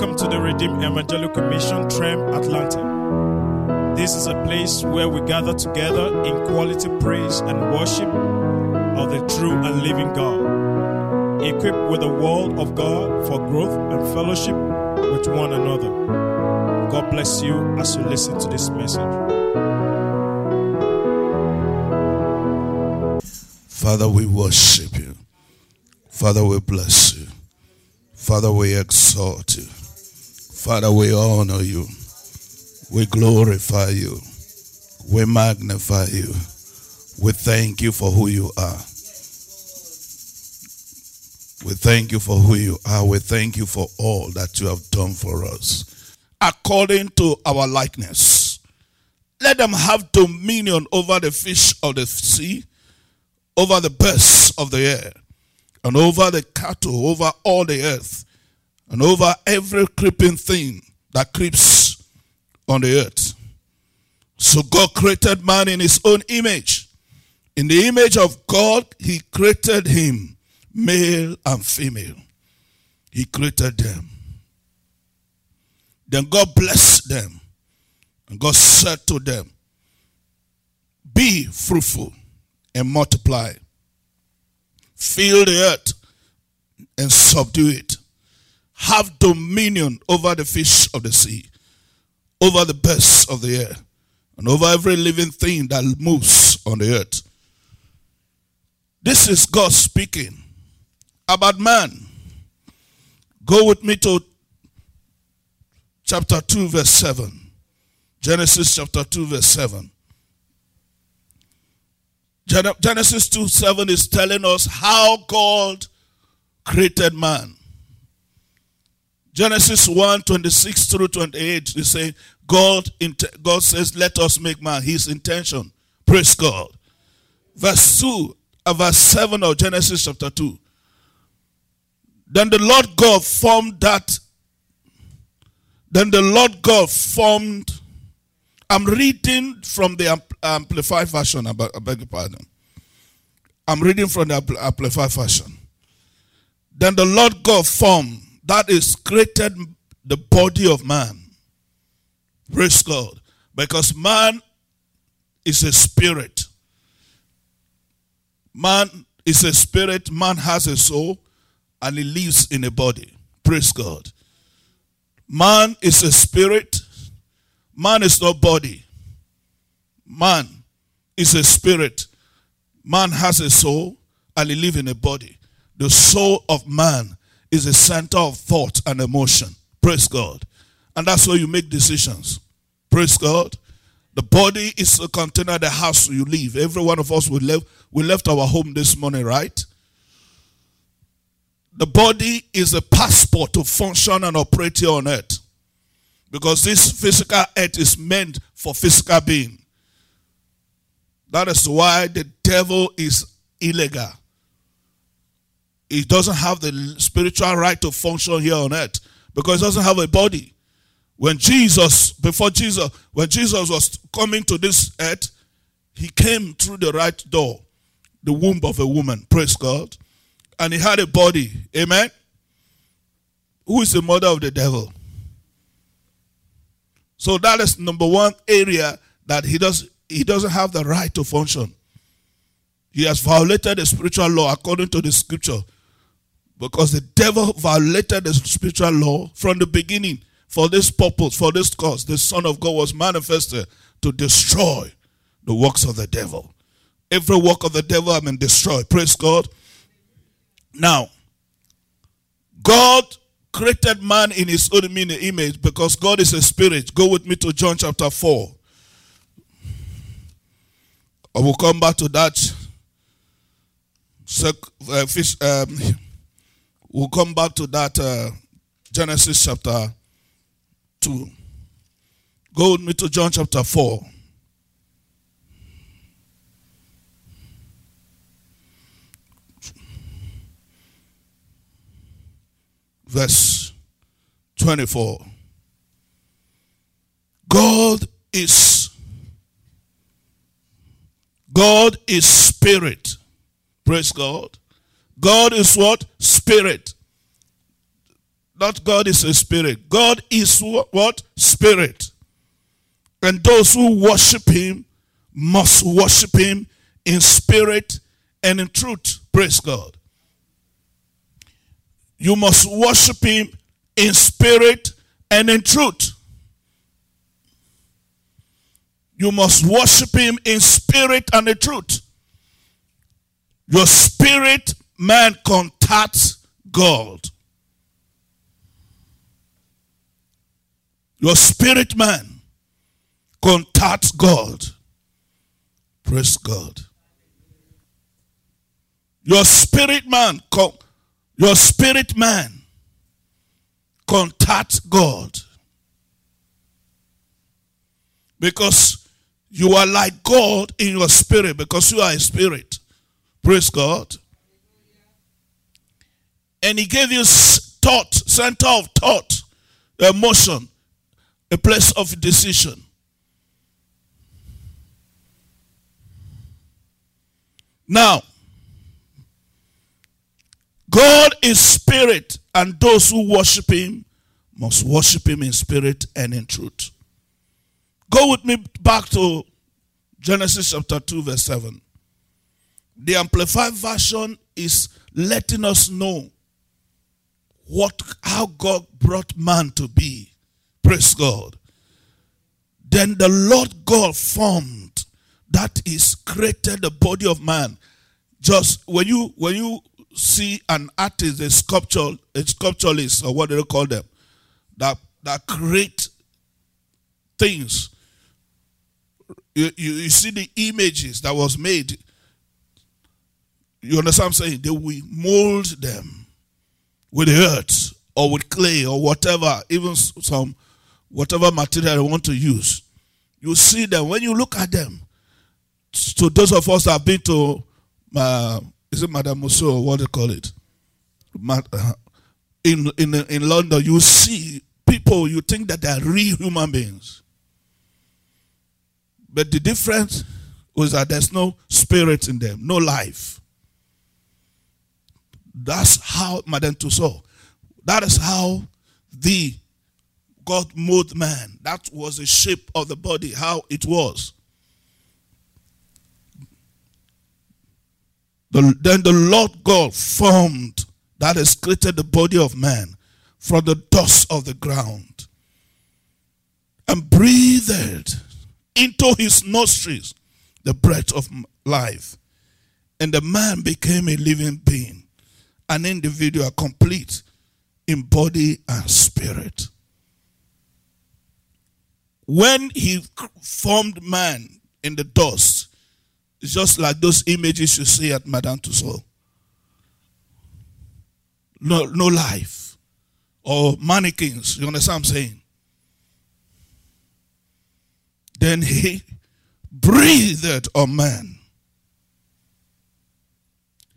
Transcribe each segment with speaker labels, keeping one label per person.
Speaker 1: Welcome to the Redeemed Evangelical Mission TREM Atlanta. This is a place where we gather together in quality praise and worship of the true and living God, equipped with the Word of God for growth and fellowship with one another. God bless you as you listen to this message.
Speaker 2: Father, we worship you. Father, we bless you. Father, we exalt you. Father, we honor you. We glorify you. We magnify you. We thank you for who you are. We thank you for who you are. We thank you for all that you have done for us. According to our likeness, let them have dominion over the fish of the sea, over the birds of the air and over the cattle, over all the earth, and over every creeping thing that creeps on the earth. So God created man in his own image. In the image of God, he created him, male and female. He created them. Then God blessed them. And God said to them, Be fruitful and multiply fill the earth and subdue it. Have dominion over the fish of the sea, over the birds of the air, and over every living thing that moves on the earth. This is God speaking about man. Go with me to chapter 2, verse 7. Genesis chapter 2, verse 7. Genesis 2 7 is telling us how God created man. Genesis 1 26 through 28 they say, God, God says, Let us make man. His intention. Praise God. Verse 2, uh, verse 7 of Genesis chapter 2. Then the Lord God formed that. Then the Lord God formed I'm reading from the Amplified Version, I beg your pardon. I'm reading from the Amplified Version. Then the Lord God formed, that is, created the body of man. Praise God. Because man is a spirit. Man is a spirit, man has a soul, and he lives in a body. Praise God. Man is a spirit, Man is not body. Man is a spirit. Man has a soul and he lives in a body. The soul of man is a center of thought and emotion. Praise God. And that's where you make decisions. Praise God. The body is a container, the house you live. Every one of us we left, we left our home this morning, right? The body is a passport to function and operate here on earth. Because this physical earth is meant for physical being. That is why the devil is illegal. He doesn't have the spiritual right to function here on earth because he doesn't have a body. When Jesus, before Jesus, when Jesus was coming to this earth, he came through the right door, the womb of a woman. Praise God. And he had a body. Amen. Who is the mother of the devil? So that is number one area that he does he doesn't have the right to function. He has violated the spiritual law according to the scripture. Because the devil violated the spiritual law from the beginning. For this purpose, for this cause, the Son of God was manifested to destroy the works of the devil. Every work of the devil has been destroyed. Praise God. Now, God created man in his own image because God is a spirit. Go with me to John chapter 4. I will come back to that. Uh, um, we'll come back to that uh, Genesis chapter 2. Go with me to John chapter 4. verse 24. God is God is spirit. Praise God. God is what? Spirit. not God is a spirit. God is what? Spirit. And those who worship him must worship him in spirit and in truth. Praise God. You must worship him in spirit and in truth. You must worship him in spirit and in truth. Your spirit man contacts God. Your spirit man contacts God. Praise God. Your spirit man, your spirit man contact God. Because you are like God in your spirit, because you are a spirit. Praise God. And He gave you thought, center of thought, emotion, a place of decision. Now, God is spirit, and those who worship him must worship him in spirit and in truth. Go with me back to Genesis chapter 2, verse 7. The Amplified Version is letting us know what how God brought man to be. Praise God. Then the Lord God formed, that is, created the body of man. Just when you when you see an artist, a sculpture, a sculpturalist, or what do they call them, that that create things. You, you, you see the images that was made. You understand I'm saying? They will mold them with earth or with clay or whatever, even some whatever material they want to use. You see them when you look at them. To those of us that have been to uh, is it Madame Musso or what you call it? Uh, in, in, in London, you see people, you think that they are real human beings. But the difference was that there's no spirit in them, no life. That's how Madame Tussauds, that is how the God made man. That was the shape of the body, how it was. The, then the Lord God formed, that has created the body of man from the dust of the ground and breathed into his nostrils the breath of life. And the man became a living being, an individual complete in body and spirit. When he formed man in the dust, just like those images you see at Madame Tussauds. No, no life. Or mannequins. You understand what I'm saying? Then he breathed on man.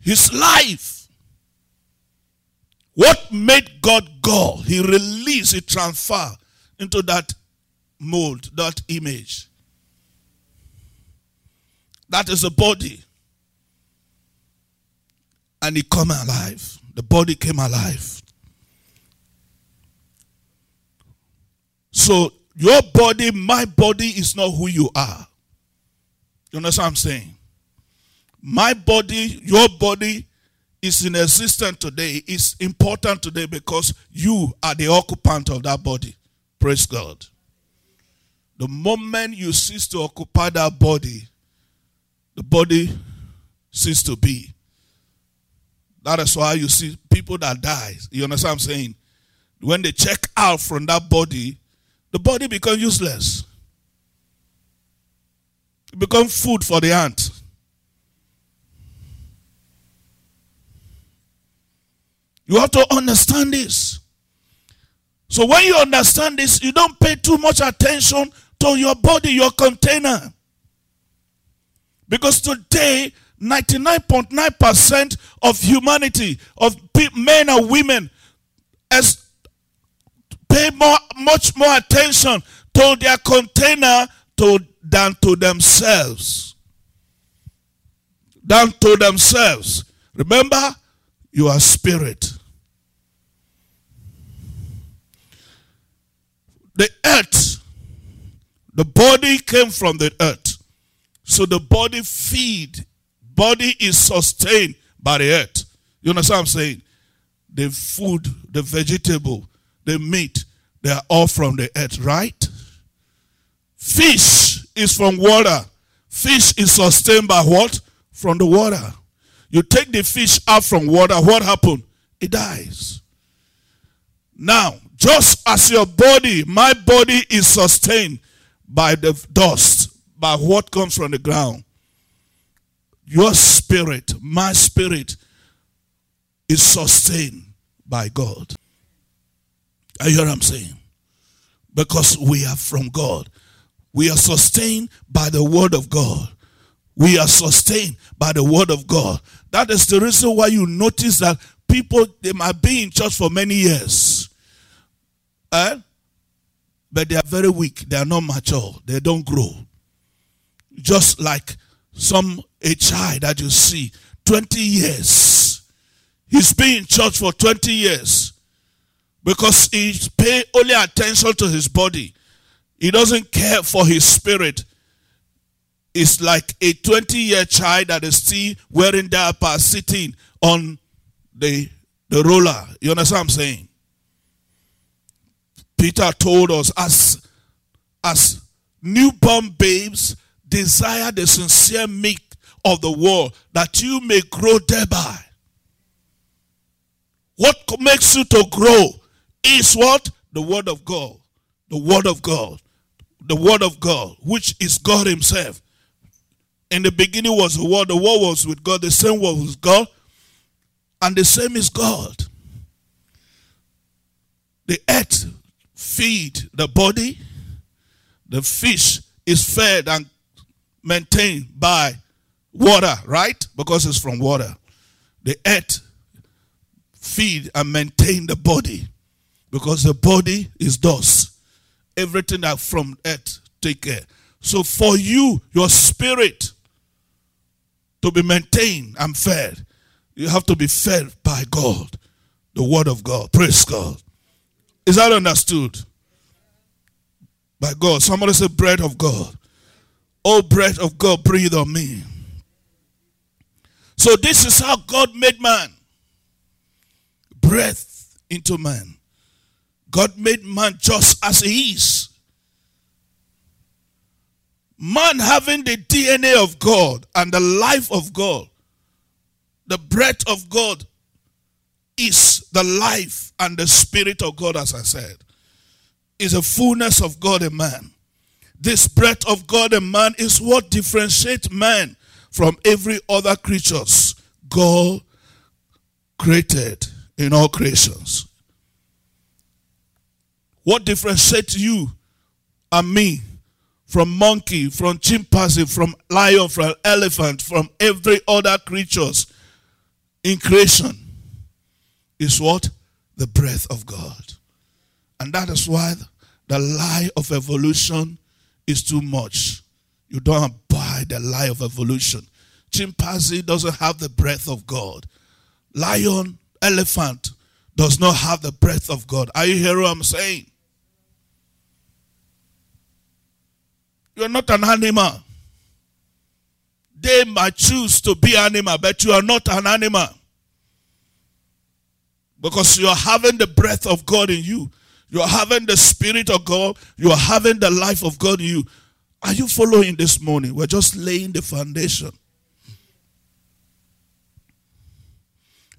Speaker 2: His life. What made God go? He released, he transferred into that mold, that image. That is the body. And it come alive. The body came alive. So your body, my body is not who you are. You understand what I'm saying? My body, your body is in existence today. It's important today because you are the occupant of that body. Praise God. The moment you cease to occupy that body, the body ceases to be. That is why you see people that die. You understand what I'm saying? When they check out from that body, the body becomes useless. It becomes food for the ant. You have to understand this. So when you understand this, you don't pay too much attention to your body, your container. Because today, 99.9% of humanity, of men and women, as pay more, much more attention to their container to, than to themselves. Than to themselves. Remember, you are spirit. The earth. The body came from the earth. So the body feed, body is sustained by the earth. You understand what I'm saying? The food, the vegetable, the meat, they are all from the earth, right? Fish is from water. Fish is sustained by what? From the water. You take the fish out from water, what happened? It dies. Now, just as your body, my body is sustained by the dust, by what comes from the ground. Your spirit, my spirit, is sustained by God. I hear what I'm saying? Because we are from God. We are sustained by the word of God. We are sustained by the word of God. That is the reason why you notice that people they might be in church for many years. Eh? But they are very weak. They are not mature. They don't grow. Just like some a child that you see 20 years. He's been in church for 20 years because he pay only attention to his body. He doesn't care for his spirit. It's like a 20 year child that is still wearing diaper sitting on the, the roller. You understand what I'm saying? Peter told us as, as newborn babes, desire the sincere milk of the word that you may grow thereby. What makes you to grow is what? The word of God. The word of God. The word of God, which is God Himself. In the beginning was the word, the word was with God, the same word was God, and the same is God. The earth feed the body, the fish is fed and maintained by water, right? Because it's from water. The earth feed and maintain the body because the body is dust. Everything that from earth take care. So for you, your spirit to be maintained and fed, you have to be fed by God, the word of God. Praise God. Is that understood? By God. Somebody say, bread of God. Oh, bread of God, breathe on me. So, this is how God made man breath into man. God made man just as he is. Man having the DNA of God and the life of God, the breath of God is the life and the spirit of God, as I said, is a fullness of God in man. This breath of God in man is what differentiates man from every other creatures God created in all creations. What differentiates you and me from monkey, from chimpanzee, from lion, from elephant, from every other creatures in creation is what? The breath of God. And that is why the lie of evolution is too much. You don't buy the lie of evolution. Chimpanzee doesn't have the breath of God. Lion, elephant does not have the breath of God. Are you hearing what I'm saying? You're not an animal. They might choose to be animal, but you are not an animal. Because you are having the breath of God in you. You are having the Spirit of God. You are having the life of God in you. Are you following this morning? We're just laying the foundation.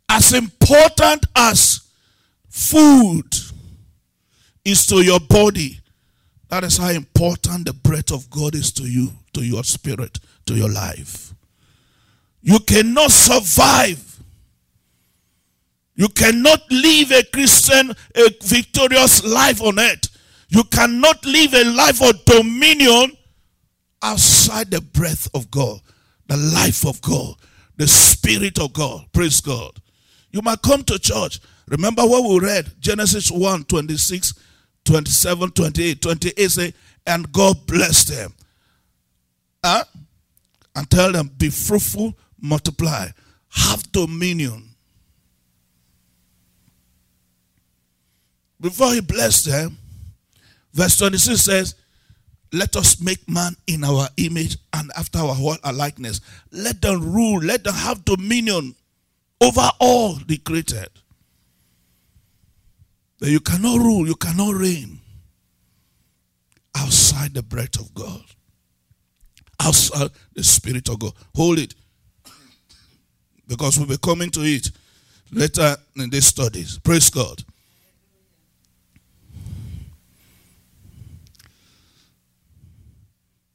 Speaker 2: As important as food is to your body, that is how important the breath of God is to you, to your spirit, to your life. You cannot survive. You cannot live a Christian, a victorious life on earth. You cannot live a life of dominion outside the breath of God, the life of God, the Spirit of God. Praise God. You might come to church. Remember what we read Genesis 1 26, 27, 28. 28 say, and God blessed them. Huh? And tell them, be fruitful, multiply, have dominion. Before he blessed them, verse 26 says, let us make man in our image and after our, our likeness. Let them rule, let them have dominion over all the created. You cannot rule, you cannot reign outside the breath of God, outside the Spirit of God. Hold it. Because we'll be coming to it later in these studies. Praise God.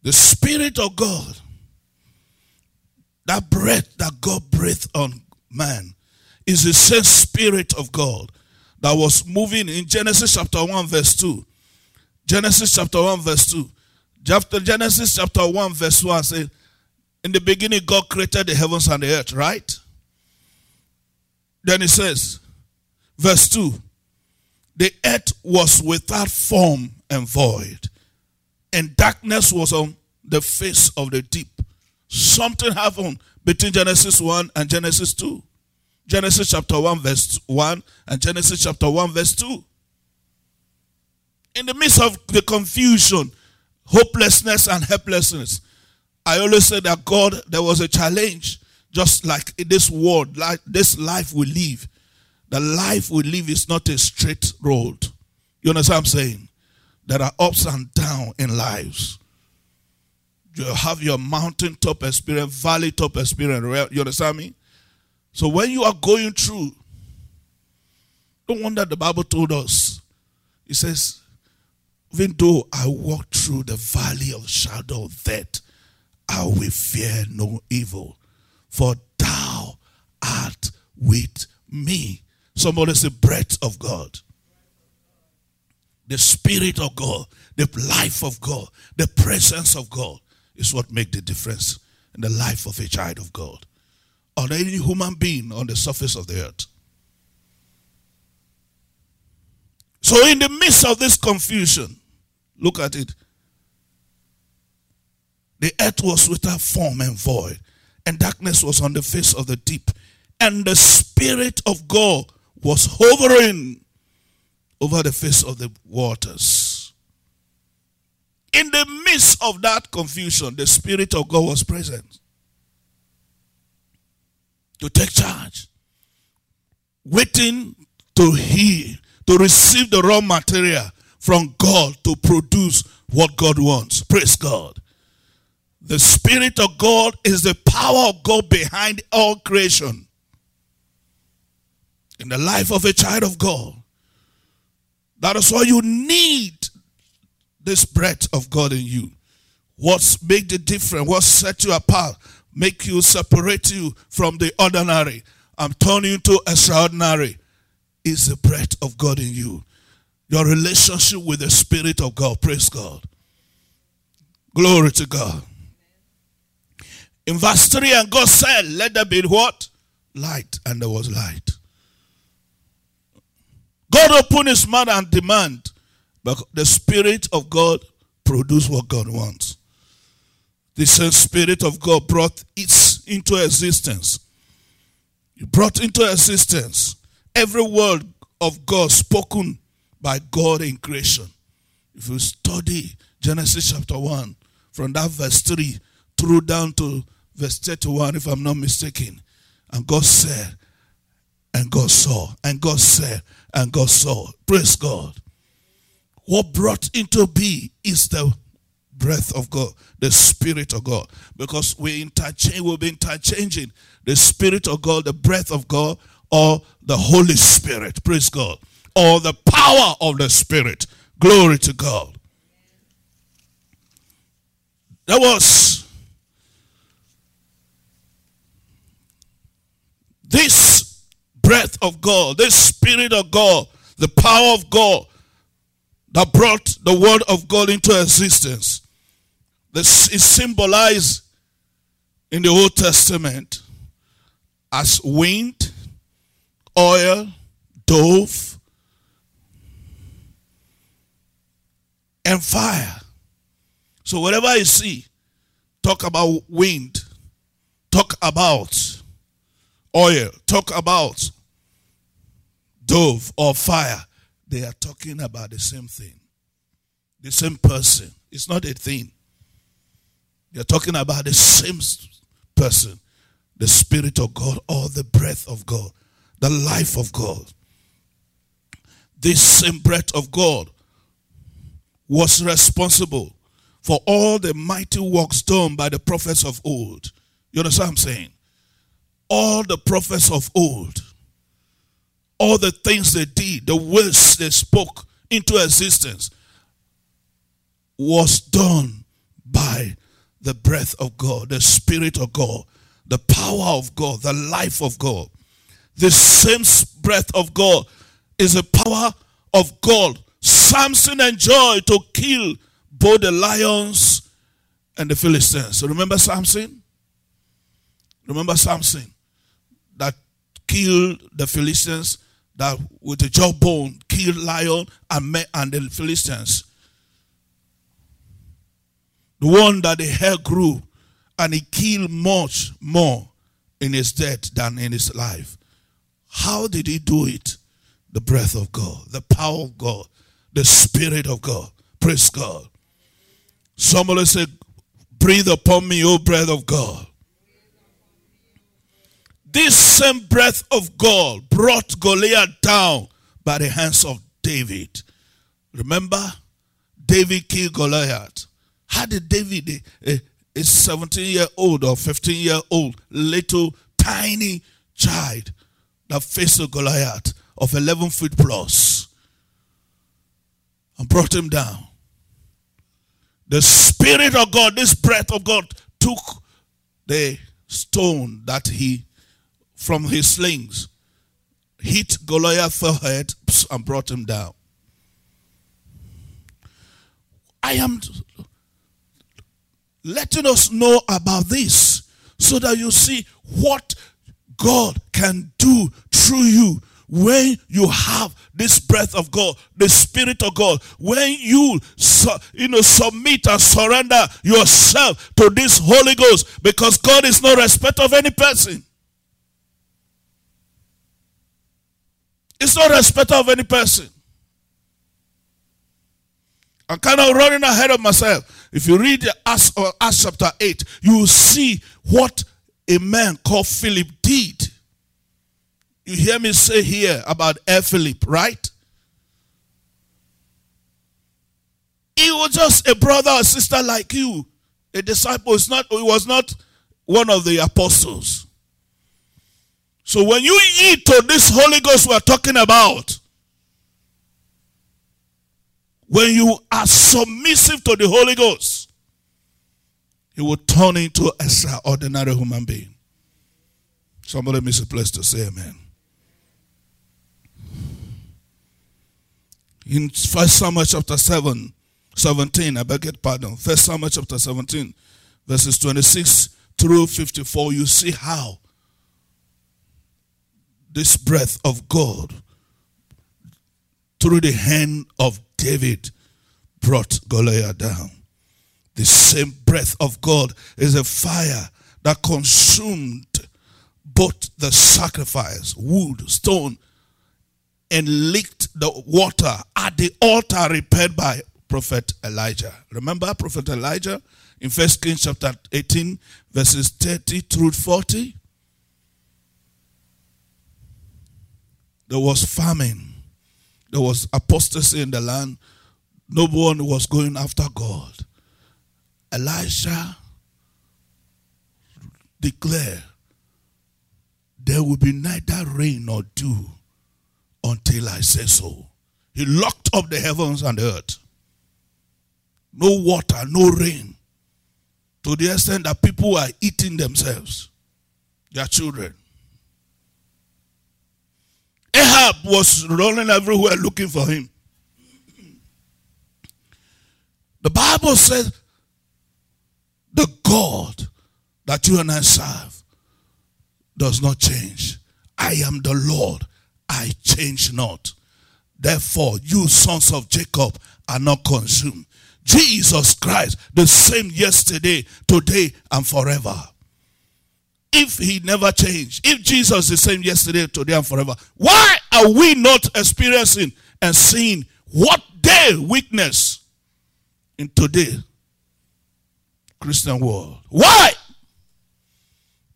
Speaker 2: The Spirit of God, that breath that God breathed on man, is the same Spirit of God that was moving in Genesis chapter 1, verse 2. Genesis chapter 1, verse 2. After Genesis chapter 1, verse 1 says, In the beginning, God created the heavens and the earth, right? Then it says, verse 2 The earth was without form and void, and darkness was on the face of the deep. Something happened between Genesis 1 and Genesis 2. Genesis chapter 1, verse 1, and Genesis chapter 1, verse 2. In the midst of the confusion, hopelessness, and helplessness, I always say that God, there was a challenge, just like in this world, like this life we live. The life we live is not a straight road. You understand what I'm saying? There are ups and downs in lives. You have your mountaintop experience, valley top experience. You understand me? So when you are going through, don't wonder the Bible told us. It says, even though I walk through the valley of shadow of death, I will fear no evil, for thou art with me. Somebody say, breath of God. The Spirit of God, the life of God, the presence of God is what makes the difference in the life of a child of God or any human being on the surface of the earth. So, in the midst of this confusion, look at it. The earth was without form and void, and darkness was on the face of the deep, and the Spirit of God was hovering over the face of the waters. In the midst of that confusion, the Spirit of God was present to take charge, waiting to hear, to receive the raw material from God to produce what God wants. Praise God. The Spirit of God is the power of God behind all creation. In the life of a child of God, that is why you need this breath of God in you. What's make the difference? What set you apart? Make you separate you from the ordinary. I'm turning you to extraordinary. Is the breath of God in you. Your relationship with the Spirit of God. Praise God. Glory to God. In verse 3, and God said, Let there be what? Light. And there was light. God opened his mouth and demand, but the Spirit of God produced what God wants. The same Spirit of God brought it into existence. He brought into existence every word of God spoken by God in creation. If you study Genesis chapter 1, from that verse 3 through down to verse 31, if I'm not mistaken, and God said, and God saw, and God said, and God saw. Praise God. What brought into be is the breath of God, the Spirit of God. Because we interchange, we'll be interchanging the Spirit of God, the breath of God, or the Holy Spirit. Praise God. Or the power of the Spirit. Glory to God. There was this breath of God, the Spirit of God, the power of God that brought the Word of God into existence. This is symbolized in the Old Testament as wind, oil, dove, and fire. So whatever you see, talk about wind, talk about oil, talk about dove or fire. They are talking about the same thing. The same person. It's not a thing. They're talking about the same person. The Spirit of God or the breath of God. The life of God. This same breath of God was responsible for all the mighty works done by the prophets of old. You understand what I'm saying? All the prophets of old, all the things they did, the words they spoke into existence, was done by the breath of God, the Spirit of God, the power of God, the life of God. The same breath of God is the power of God. Samson and enjoyed to kill both the lions and the Philistines. So remember Samson? Remember Samson that killed the Philistines, that with the jawbone killed lion and, and the Philistines. The one that the hair grew and he killed much more in his death than in his life. How did he do it? The breath of God, the power of God, the Spirit of God. Praise God. Somebody said, Breathe upon me, O breath of God. This same breath of God brought Goliath down by the hands of David. Remember, David killed Goliath. How did David, a, a 17 year old or 15 year old little tiny child that faced a Goliath of 11 feet plus and brought him down? The Spirit of God, this breath of God, took the stone that he, from his slings, hit Goliath's forehead and brought him down. I am letting us know about this so that you see what God can do through you when you have this breath of God, the Spirit of God, when you you know submit and surrender yourself to this Holy Ghost, because God is no respect of any person. It's no respect of any person. I'm kind of running ahead of myself. If you read Acts, uh, Acts chapter 8, you will see what a man called Philip did you hear me say here about Air Philip, right? He was just a brother or sister like you, a disciple. It's not, he was not one of the apostles. So when you eat to this Holy Ghost we're talking about, when you are submissive to the Holy Ghost, you will turn into an extraordinary human being. Somebody miss a place to say amen. in First Samuel chapter 7, 17, I beg your pardon. First Samuel chapter 17, verses 26 through 54, you see how this breath of God through the hand of David brought Goliath down. The same breath of God is a fire that consumed both the sacrifice, wood, stone, and licked the water at the altar repaired by Prophet Elijah. Remember Prophet Elijah in First Kings chapter 18, verses 30 through 40? There was famine. There was apostasy in the land. No one was going after God. Elijah declared, There will be neither rain nor dew until I say so. He locked up the heavens and the earth. No water, no rain. To the extent that people are eating themselves, their children. Was running everywhere looking for him. The Bible says the God that you and I serve does not change. I am the Lord I change not. Therefore, you sons of Jacob are not consumed. Jesus Christ, the same yesterday, today, and forever. If he never changed, if Jesus is the same yesterday, today, and forever, why are we not experiencing and seeing what their weakness in today Christian world. Why?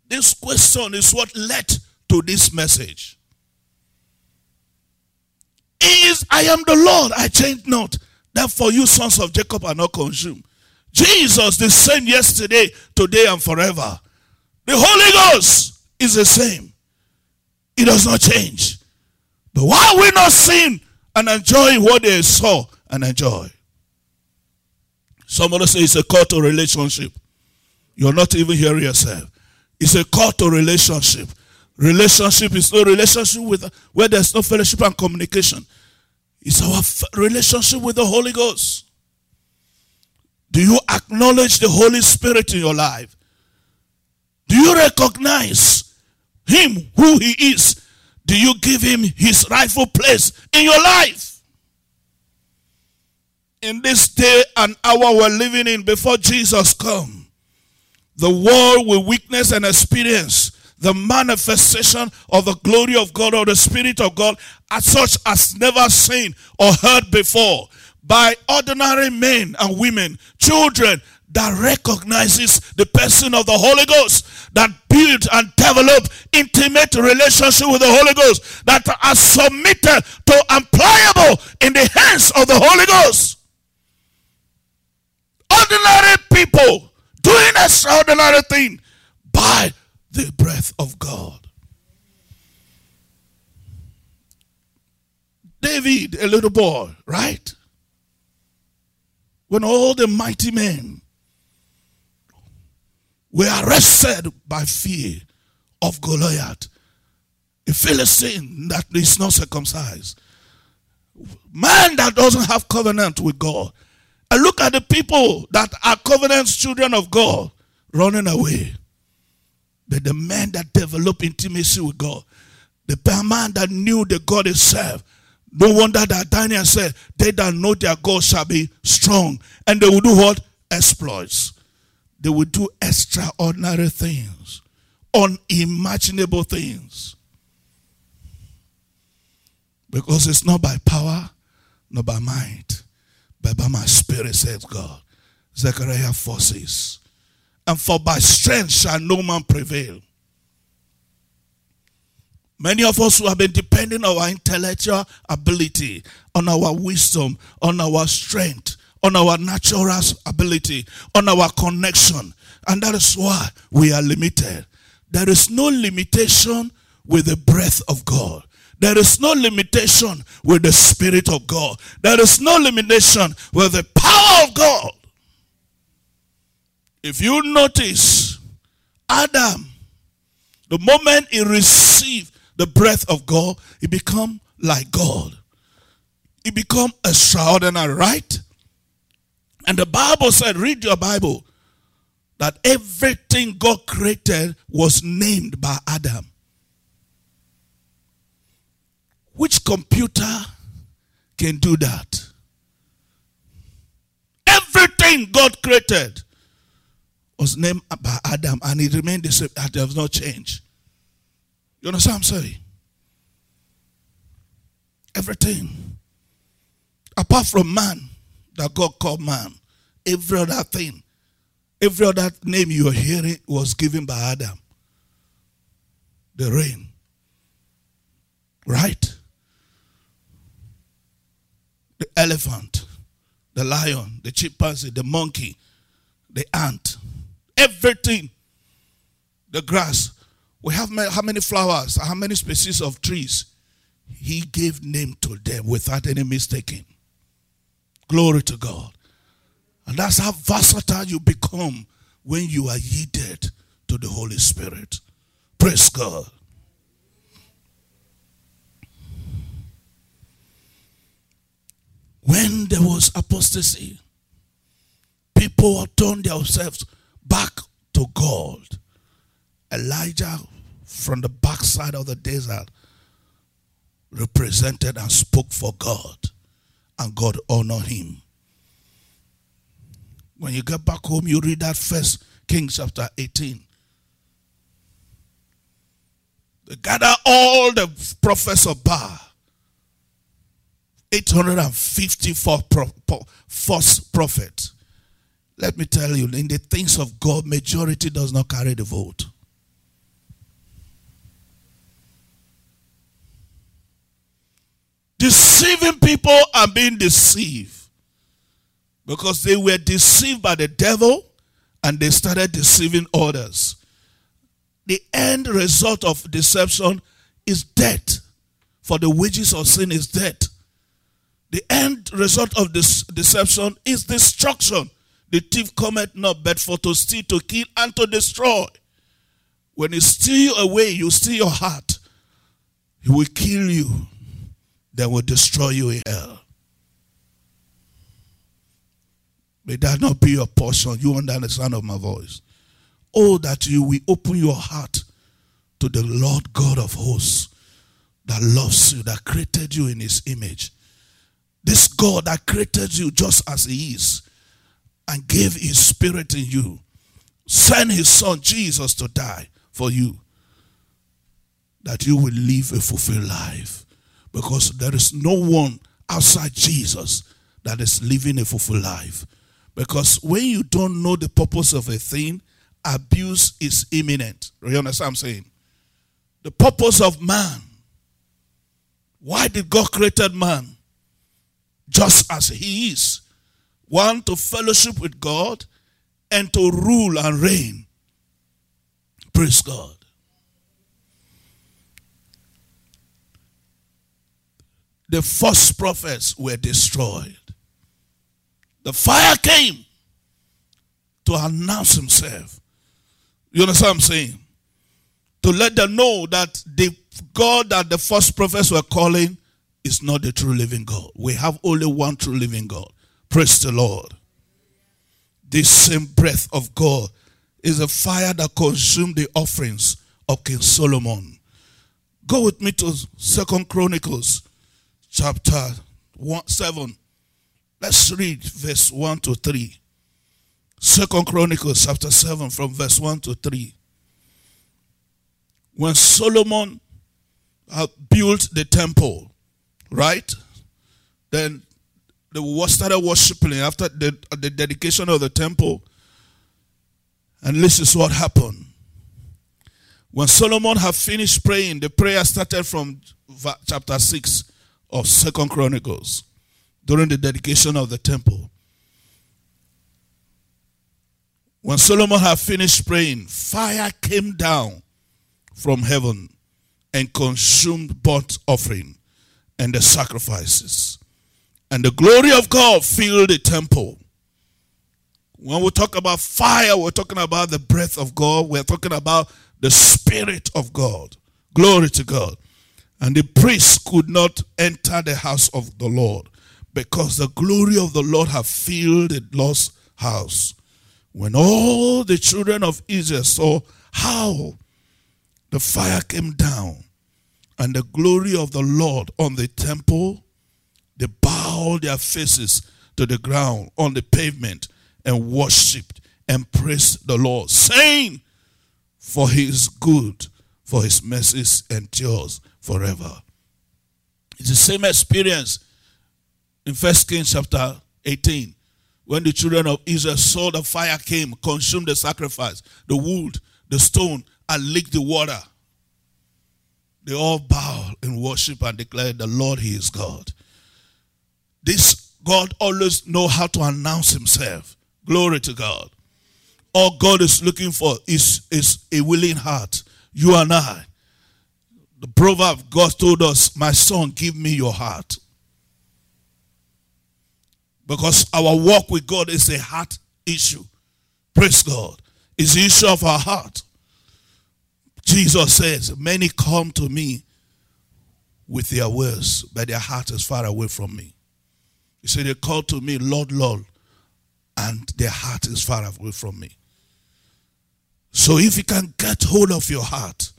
Speaker 2: This question is what led to this message. Is I am the Lord, I change not. Therefore, you sons of Jacob are not consumed. Jesus, the same yesterday, today, and forever. The Holy Ghost is the same. It does not change. But why we not seeing and enjoying what they saw and enjoy? Somebody say it's a call to relationship. You're not even hearing yourself. It's a call to relationship. Relationship is no relationship with where there's no fellowship and communication. It's our f- relationship with the Holy Ghost. Do you acknowledge the Holy Spirit in your life? Do you recognize Him, who He is? Do you give Him His rightful place in your life? In this day and hour we're living in before Jesus come, the world will witness and experience the manifestation of the glory of God or the Spirit of God as such as never seen or heard before by ordinary men and women, children that recognizes the person of the Holy Ghost, that build and develop intimate relationship with the Holy Ghost, that are submitted to and pliable in the hands of the Holy Ghost. Ordinary people doing extraordinary thing by the breath of God. David, a little boy, right? When all the mighty men were arrested by fear of Goliath, a Philistine that is not circumcised, man that doesn't have covenant with God. And look at the people that are covenant children of God running away. But the man that developed intimacy with God, the man that knew the God served, no wonder that Daniel said, They that know their God shall be strong. And they will do what? Exploits. They will do extraordinary things, unimaginable things. Because it's not by power, not by might, but by my spirit, says God. Zechariah 4 says and for by strength shall no man prevail. Many of us who have been depending on our intellectual ability, on our wisdom, on our strength, on our natural ability, on our connection. And that is why we are limited. There is no limitation with the breath of God. There is no limitation with the Spirit of God. There is no limitation with the power of God. If you notice, Adam, the moment he received the breath of God, he become like God. He become extraordinary, right? And the Bible said, read your Bible, that everything God created was named by Adam. Which computer can do that? Everything God created was named by Adam and it remained the same. That has not changed. You understand what I'm saying? Everything. Apart from man that God called man, every other thing, every other name you are hearing was given by Adam. The rain. Right? The elephant, the lion, the chimpanzee, the monkey, the ant Everything. The grass. We have how many flowers? How many species of trees? He gave name to them without any mistaking. Glory to God. And that's how versatile you become when you are yielded to the Holy Spirit. Praise God. When there was apostasy, people turned themselves back to God. Elijah from the backside of the desert represented and spoke for God, and God honored him. When you get back home, you read that first Kings chapter 18. They gather all the prophets of Baal, 854 false prophets Let me tell you, in the things of God, majority does not carry the vote. Deceiving people are being deceived because they were deceived by the devil and they started deceiving others. The end result of deception is death. For the wages of sin is death. The end result of this deception is destruction. The thief cometh not but for to steal, to kill, and to destroy. When he steal away, you steal your heart. He will kill you, then will destroy you in hell. May that not be your portion. You understand the sound of my voice. Oh, that you will open your heart to the Lord God of hosts that loves you, that created you in his image. This God that created you just as he is and gave his spirit in you, sent his son Jesus to die for you, that you will live a fulfilled life. Because there is no one outside Jesus that is living a fulfilled life. Because when you don't know the purpose of a thing, abuse is imminent. You understand what I'm saying? The purpose of man. Why did God created man? Just as he is. One, to fellowship with God and to rule and reign. Praise God. The false prophets were destroyed. The fire came to announce himself. You understand what I'm saying? To let them know that the God that the false prophets were calling is not the true living God. We have only one true living God. Praise the Lord. This same breath of God is a fire that consumed the offerings of King Solomon. Go with me to Second Chronicles chapter one, 7 Let's read verse 1 to 3. Second Chronicles chapter 7 from verse 1 to 3. When Solomon built the temple, right? Then they started worshiping after the, the dedication of the temple. And this is what happened. When Solomon had finished praying, the prayer started from chapter 6 of Second Chronicles during the dedication of the temple. When Solomon had finished praying, fire came down from heaven and consumed both offering and the sacrifices. And the glory of God filled the temple. When we talk about fire, we're talking about the breath of God. We're talking about the Spirit of God. Glory to God. And the priests could not enter the house of the Lord because the glory of the Lord had filled the lost house. When all the children of Israel saw how the fire came down and the glory of the Lord on the temple, they bowed their faces to the ground on the pavement and worshipped and praised the Lord, saying, For he is good, for his mercies endures forever. It's the same experience in First Kings chapter 18, when the children of Israel saw the fire came, consumed the sacrifice, the wood, the stone, and licked the water, they all bowed in worship and declared, The Lord, He is God. This God always know how to announce Himself. Glory to God. All God is looking for is, is a willing heart. You and I. The proverb God told us, My son, give me your heart. Because our walk with God is a heart issue. Praise God. It's the issue of our heart. Jesus says, Many come to me with their words, but their heart is far away from me. He said, They call to me, Lord, Lord, and their heart is far away from me. So if you can get hold of your heart,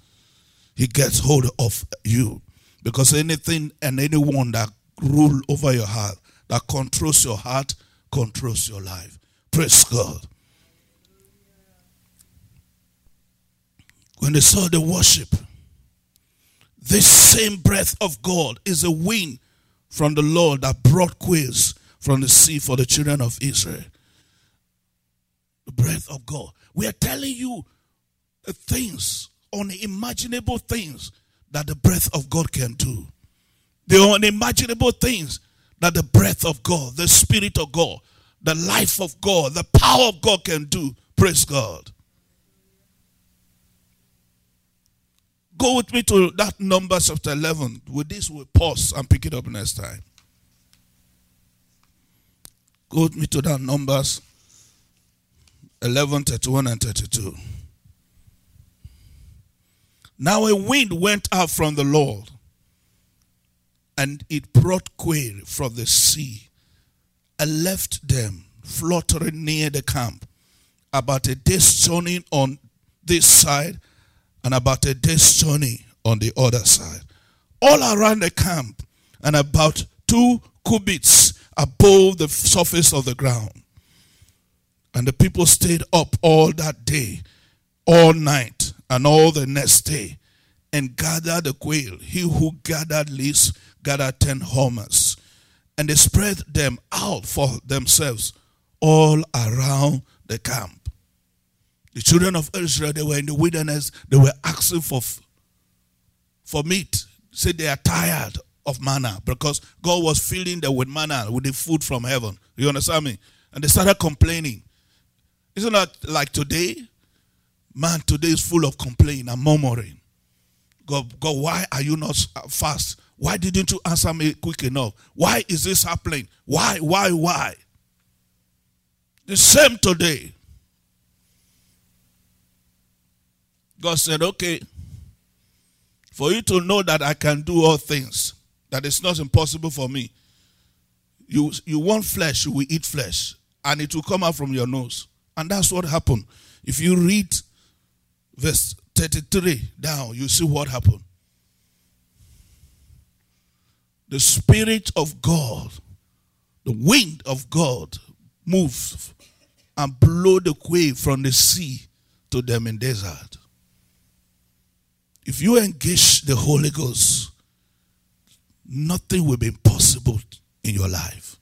Speaker 2: he gets hold of you. Because anything and anyone that rule over your heart that controls your heart, controls your life. Praise God. When they saw the worship, this same breath of God is a wind from the Lord that brought quails from the sea for the children of Israel. The breath of God. We are telling you things, unimaginable things that the breath of God can do. The unimaginable things that the breath of God, the Spirit of God, the life of God, the power of God can do. Praise God. Go with me to that Numbers chapter 11. With this, we'll pause and pick it up next time. Go with me to that Numbers 11 31 and 32. Now a wind went up from the Lord, and it brought quail from the sea, and left them fluttering near the camp, about a day's journey on this side, and about a day's journey on the other side. All around the camp, and about two cubits above the surface of the ground. And the people stayed up all that day, all night, and all the next day, and gathered the quail. He who gathered least gathered ten homers. And they spread them out for themselves all around the camp. The children of Israel, they were in the wilderness, they were asking for, for meat. Said they are tired of manna because God was filling them with manna, with the food from heaven. You understand me? And they started complaining. Isn't that like today? Man, today is full of complaining and murmuring. God, God, why are you not fast? Why didn't you answer me quick enough? Why is this happening? Why, why, why? The same today. God said, okay, for you to know that I can do all things, that it's not impossible for me. You, you want flesh, you will eat flesh, and it will come out from your nose. And that's what happened. If you read verse 33 down, you see what happened. The Spirit of God, the wind of God, moves and blow the quail from the sea to them in desert. If you engage the Holy Ghost, nothing will be impossible in your life.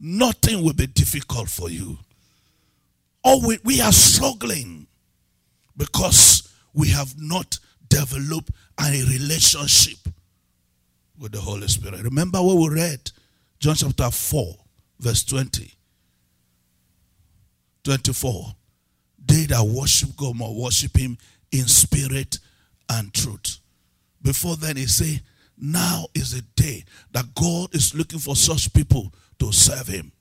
Speaker 2: Nothing will be difficult for you. Oh, we, we are struggling because we have not developed a relationship with the Holy Spirit. Remember what we read? John chapter 4, verse 20. 24. They that worship God must worship him in spirit and truth. Before then, he say, now is the day that God is looking for such people to serve him.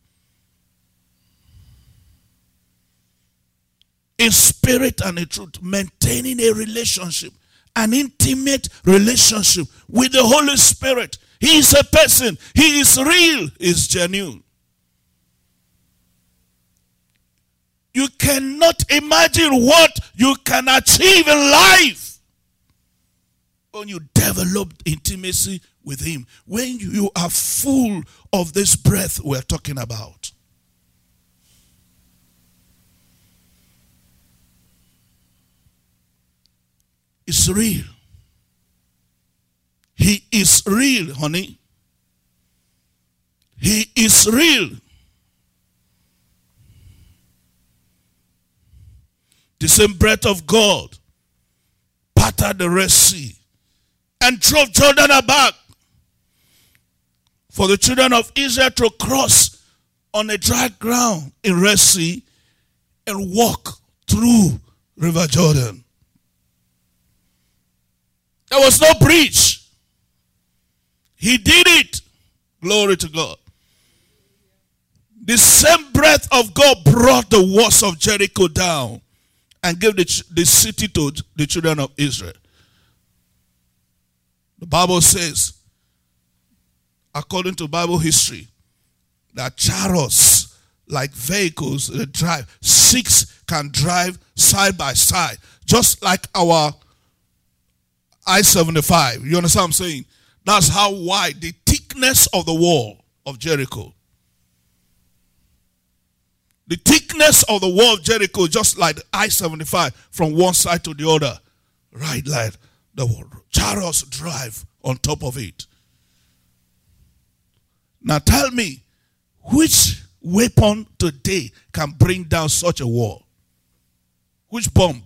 Speaker 2: In spirit and in truth, maintaining a relationship, an intimate relationship with the Holy Spirit. He is a person, he is real, is genuine. You cannot imagine what you can achieve in life when you develop intimacy with Him, when you are full of this breath we're talking about. It's real. He is real, honey. He is real. The same breath of God parted the Red Sea and drove Jordan back for the children of Israel to cross on a dry ground in Red Sea and walk through River Jordan. There was no breach. He did it. Glory to God. The same breath of God brought the walls of Jericho down and gave the, the city to the children of Israel. The Bible says, according to Bible history, that chariots, like vehicles that drive, six can drive side by side, just like our I 75. You understand what I'm saying? That's how wide the thickness of the wall of Jericho. The thickness of the wall of Jericho, just like I 75 from one side to the other, right? Like the chariots drive on top of it. Now tell me, which weapon today can bring down such a wall? Which bomb?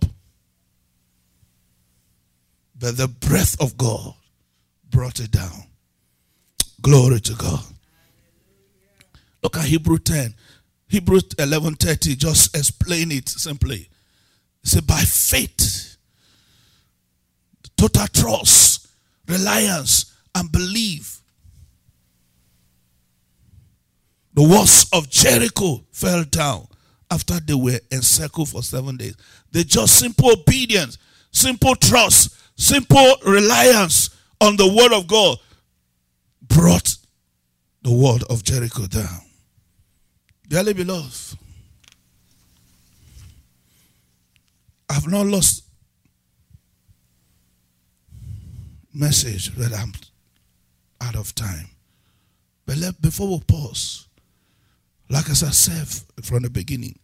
Speaker 2: But the breath of God brought it down. Glory to God. Look at Hebrew 10. Hebrew 11:30 just explain it simply. Said by faith total trust, reliance and belief. The walls of Jericho fell down after they were encircled for 7 days. They just simple obedience, simple trust, simple reliance on the word of God brought the wall of Jericho down. Dearly beloved, I've not lost message that I'm out of time. But let, before we pause, like as I said from the beginning,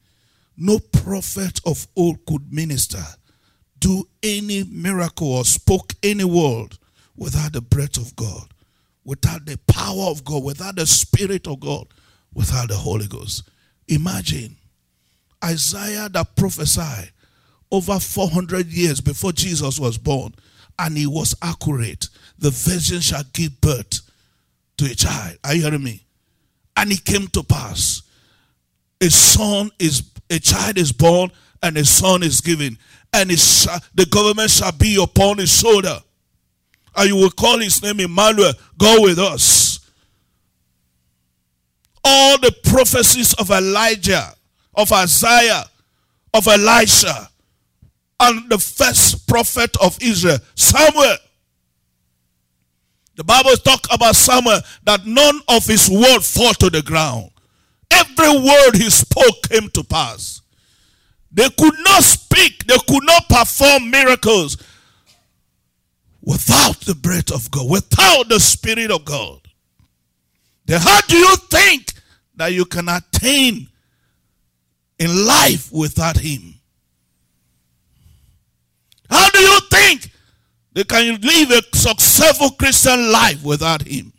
Speaker 2: no prophet of old could minister, do any miracle, or spoke any word without the breath of God, without the power of God, without the Spirit of God without the Holy Ghost. Imagine Isaiah that prophesied over 400 years before Jesus was born, and he was accurate. The virgin shall give birth to a child. Are you hearing me? And it came to pass. A son is a child is born, and a son is given, and the government shall be upon his shoulder. And you will call his name Emmanuel, go with us all the prophecies of Elijah, of Isaiah, of Elisha, and the first prophet of Israel, Samuel. The Bible talk about Samuel that none of his word fall to the ground. Every word he spoke came to pass. They could not speak, they could not perform miracles without the breath of God, without the Spirit of God. Then how do you think that you can attain in life without Him? How do you think they can live a successful Christian life without Him?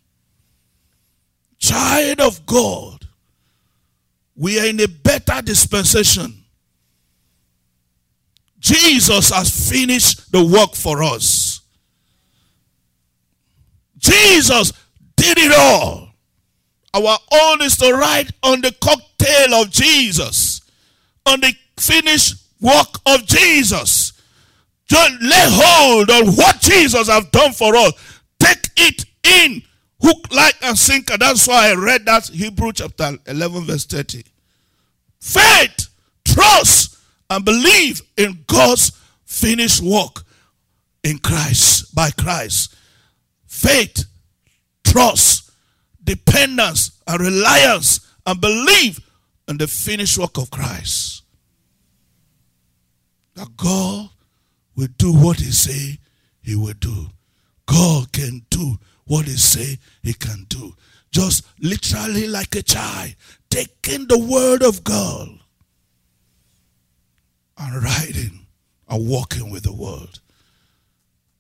Speaker 2: Child of God, we are in a better dispensation. Jesus has finished the work for us. Jesus did it all. Our own is to ride on the cocktail of Jesus, on the finished work of Jesus. Just lay hold on what Jesus has done for us. Take it in, hook, like, and sinker. That's why I read that Hebrew chapter 11, verse 30. Faith, trust, and believe in God's finished work in Christ, by Christ. Faith, trust, dependence and reliance and believe in the finished work of Christ. That God will do what he say he will do. God can do what he say he can do. Just literally like a child, taking the word of God and riding and walking with the world.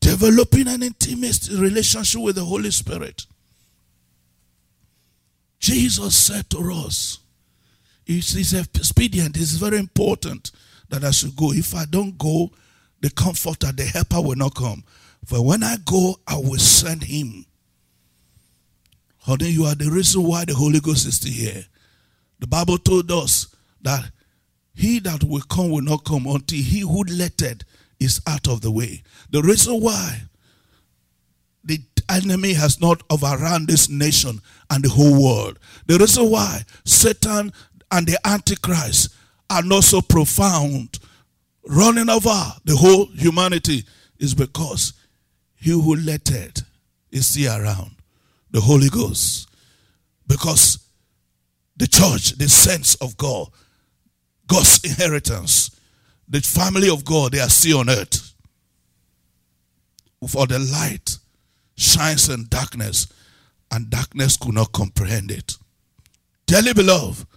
Speaker 2: Developing an intimate relationship with the Holy Spirit Jesus said to us, it's, expedient, it's very important that I should go. If I don't go, the comforter, the helper will not come. For when I go, I will send him. Honey, you are the reason why the Holy Ghost is still here. The Bible told us that he that will come will not come until he who letted is out of the way. The reason why the enemy has not overrun this nation and the whole world. The reason why Satan and the Antichrist are not so profound, running over the whole humanity, is because he who let is still around. The Holy Ghost. Because the church, the sense of God, God's inheritance, the family of God, they are still on earth. For the light shines in darkness, and darkness could not comprehend it. Dearly beloved,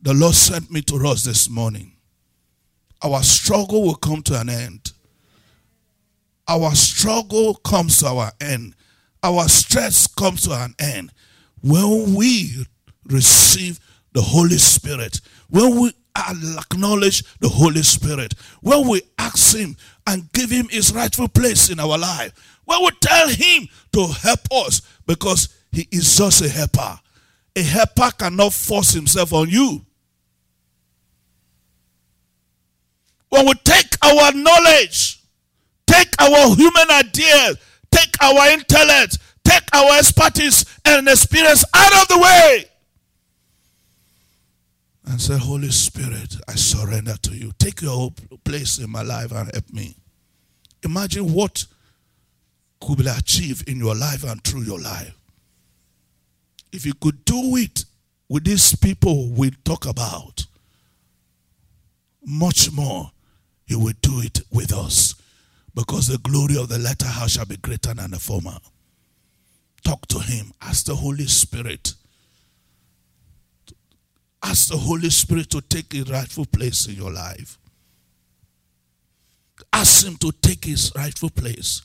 Speaker 2: the Lord sent me to us this morning. Our struggle will come to an end. Our struggle comes to our end. Our stress comes to an end when we receive the the Holy Spirit, when we acknowledge the Holy Spirit, when we ask Him and give Him His rightful place in our life, when we tell Him to help us, because He is just a helper. A helper cannot force himself on you. When we take our knowledge, take our human ideas, take our intellect, take our expertise and experience out of the way, and say, Holy Spirit, I surrender to you. Take your place in my life and help me. Imagine what could be achieved in your life and through your life. If you could do it with these people we talk about, much more you will do it with us. Because the glory of the latter house shall be greater than the former. Talk to him. Ask the Holy Spirit. Ask the Holy Spirit to take his rightful place in your life. Ask him to take his rightful place.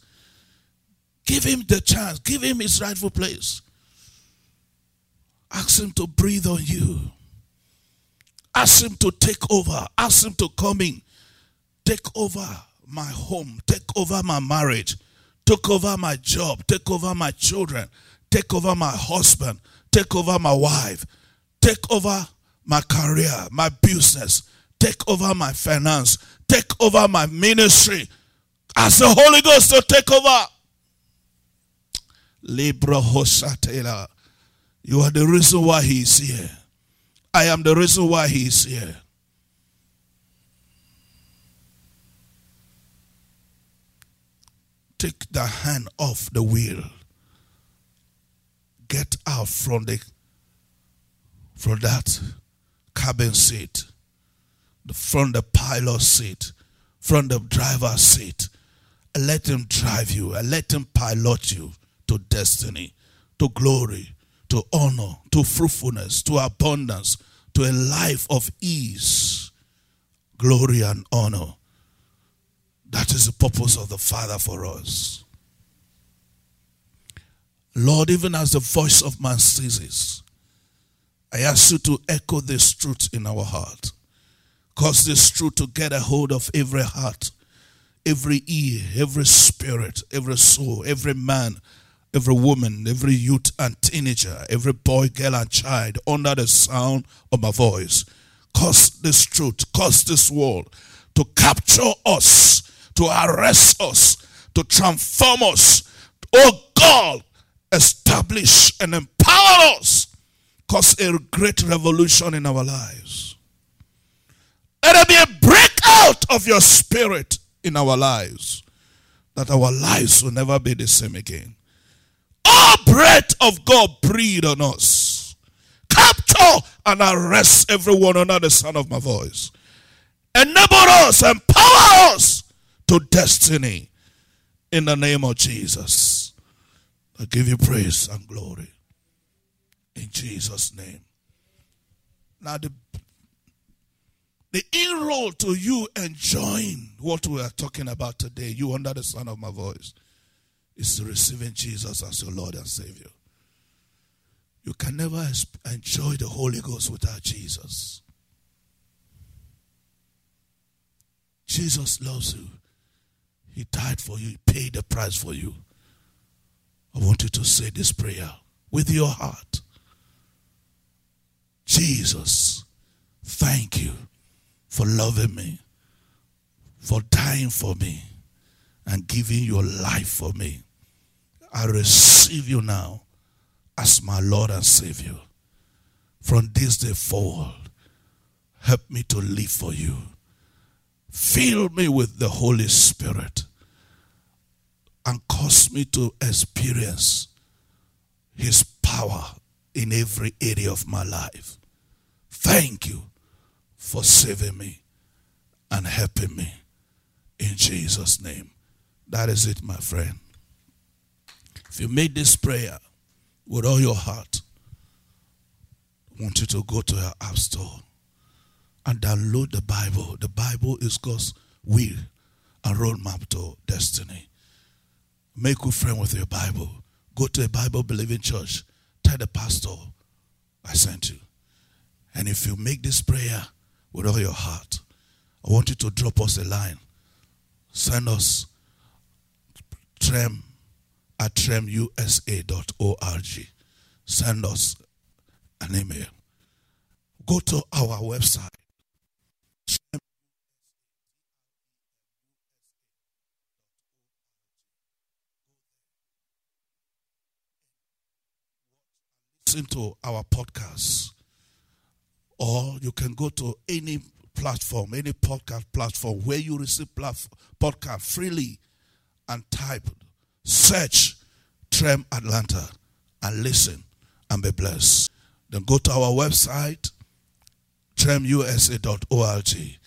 Speaker 2: Give him the chance. Give him his rightful place. Ask Him to breathe on you. Ask Him to take over. Ask Him to come in. Take over my home. Take over my marriage. Take over my job. Take over my children. Take over my husband. Take over my wife. Take over my career, my business. Take over my finance. Take over my ministry. Ask the Holy Ghost to take over. Libra Hosatela. You are the reason why he is here. I am the reason why he is here. Take the hand off the wheel. Get out from the from that cabin seat, from the pilot seat, from the driver's seat. And let him drive you and let him pilot you to destiny, to glory, to honor, to fruitfulness, to abundance, to a life of ease, glory, and honor. That is the purpose of the Father for us. Lord, even as the voice of man ceases, I ask you to echo this truth in our heart. Cause this truth to get a hold of every heart, every ear, every spirit, every soul, every man, every woman, every youth and teenager, every boy, girl, and child under the sound of my voice. Cause this truth, cause this world to capture us, to arrest us, to transform us. Oh God, establish and empower us. Cause a great revolution in our lives. Let there be a breakout of your spirit in our lives. That our lives will never be the same again all breath of God breathe on us. Capture and arrest everyone under the sound of my voice. Enable us, empower us to destiny in the name of Jesus. I give you praise and glory in Jesus' name. Now, the, the inroad to you enjoying what we are talking about today, you under the sound of my voice is receiving Jesus as your Lord and Savior. You can never enjoy the Holy Ghost without Jesus. Jesus loves you. He died for you. He paid the price for you. I want you to say this prayer with your heart. Jesus, thank you for loving me, for dying for me and giving your life for me. I receive you now as my Lord and Savior. From this day forward, help me to live for you. Fill me with the Holy Spirit and cause me to experience His power in every area of my life. Thank you for saving me and helping me. In Jesus' name. That is it, my friend. If you made this prayer with all your heart, I want you to go to your app store and download the Bible. The Bible is God's will and roadmap to destiny. Make a friend with your Bible. Go to a Bible believing church. Tell the pastor I sent you. And if you make this prayer with all your heart, I want you to drop us a line. Send us trem at tremusa.org. Send us an email. Go to our website. Listen to our podcast, or you can go to any platform, any podcast platform where you receive podcast freely and type, search Trem Atlanta and listen and be blessed. Then go to our website, tremusa.org,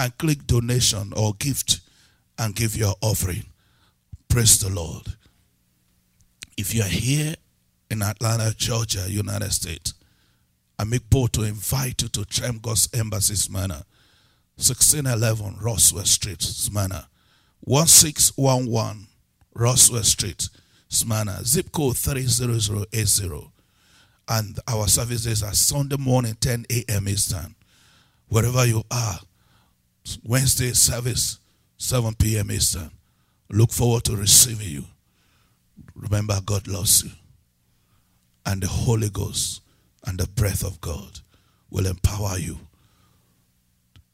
Speaker 2: and click donation or gift and give your offering. Praise the Lord. If you are here in Atlanta, Georgia, United States, I make bold to invite you to Trem God's Embassy, Smyrna, 1611 Roswell Street, Smyrna, 1611 Roswell Street, Smyrna, zip code 30080. And our services are Sunday morning, 10 a.m. Eastern. Wherever you are, Wednesday service, 7 p.m. Eastern. Look forward to receiving you. Remember, God loves you. And the Holy Ghost and the breath of God will empower you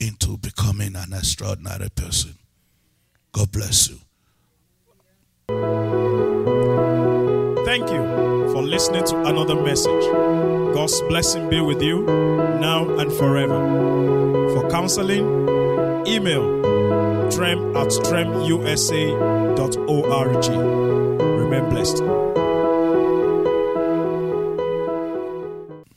Speaker 2: into becoming an extraordinary person. God bless you.
Speaker 1: Thank you for listening to another message. God's blessing be with you now and forever. For counseling, email trem at tremusa.org. Remain blessed.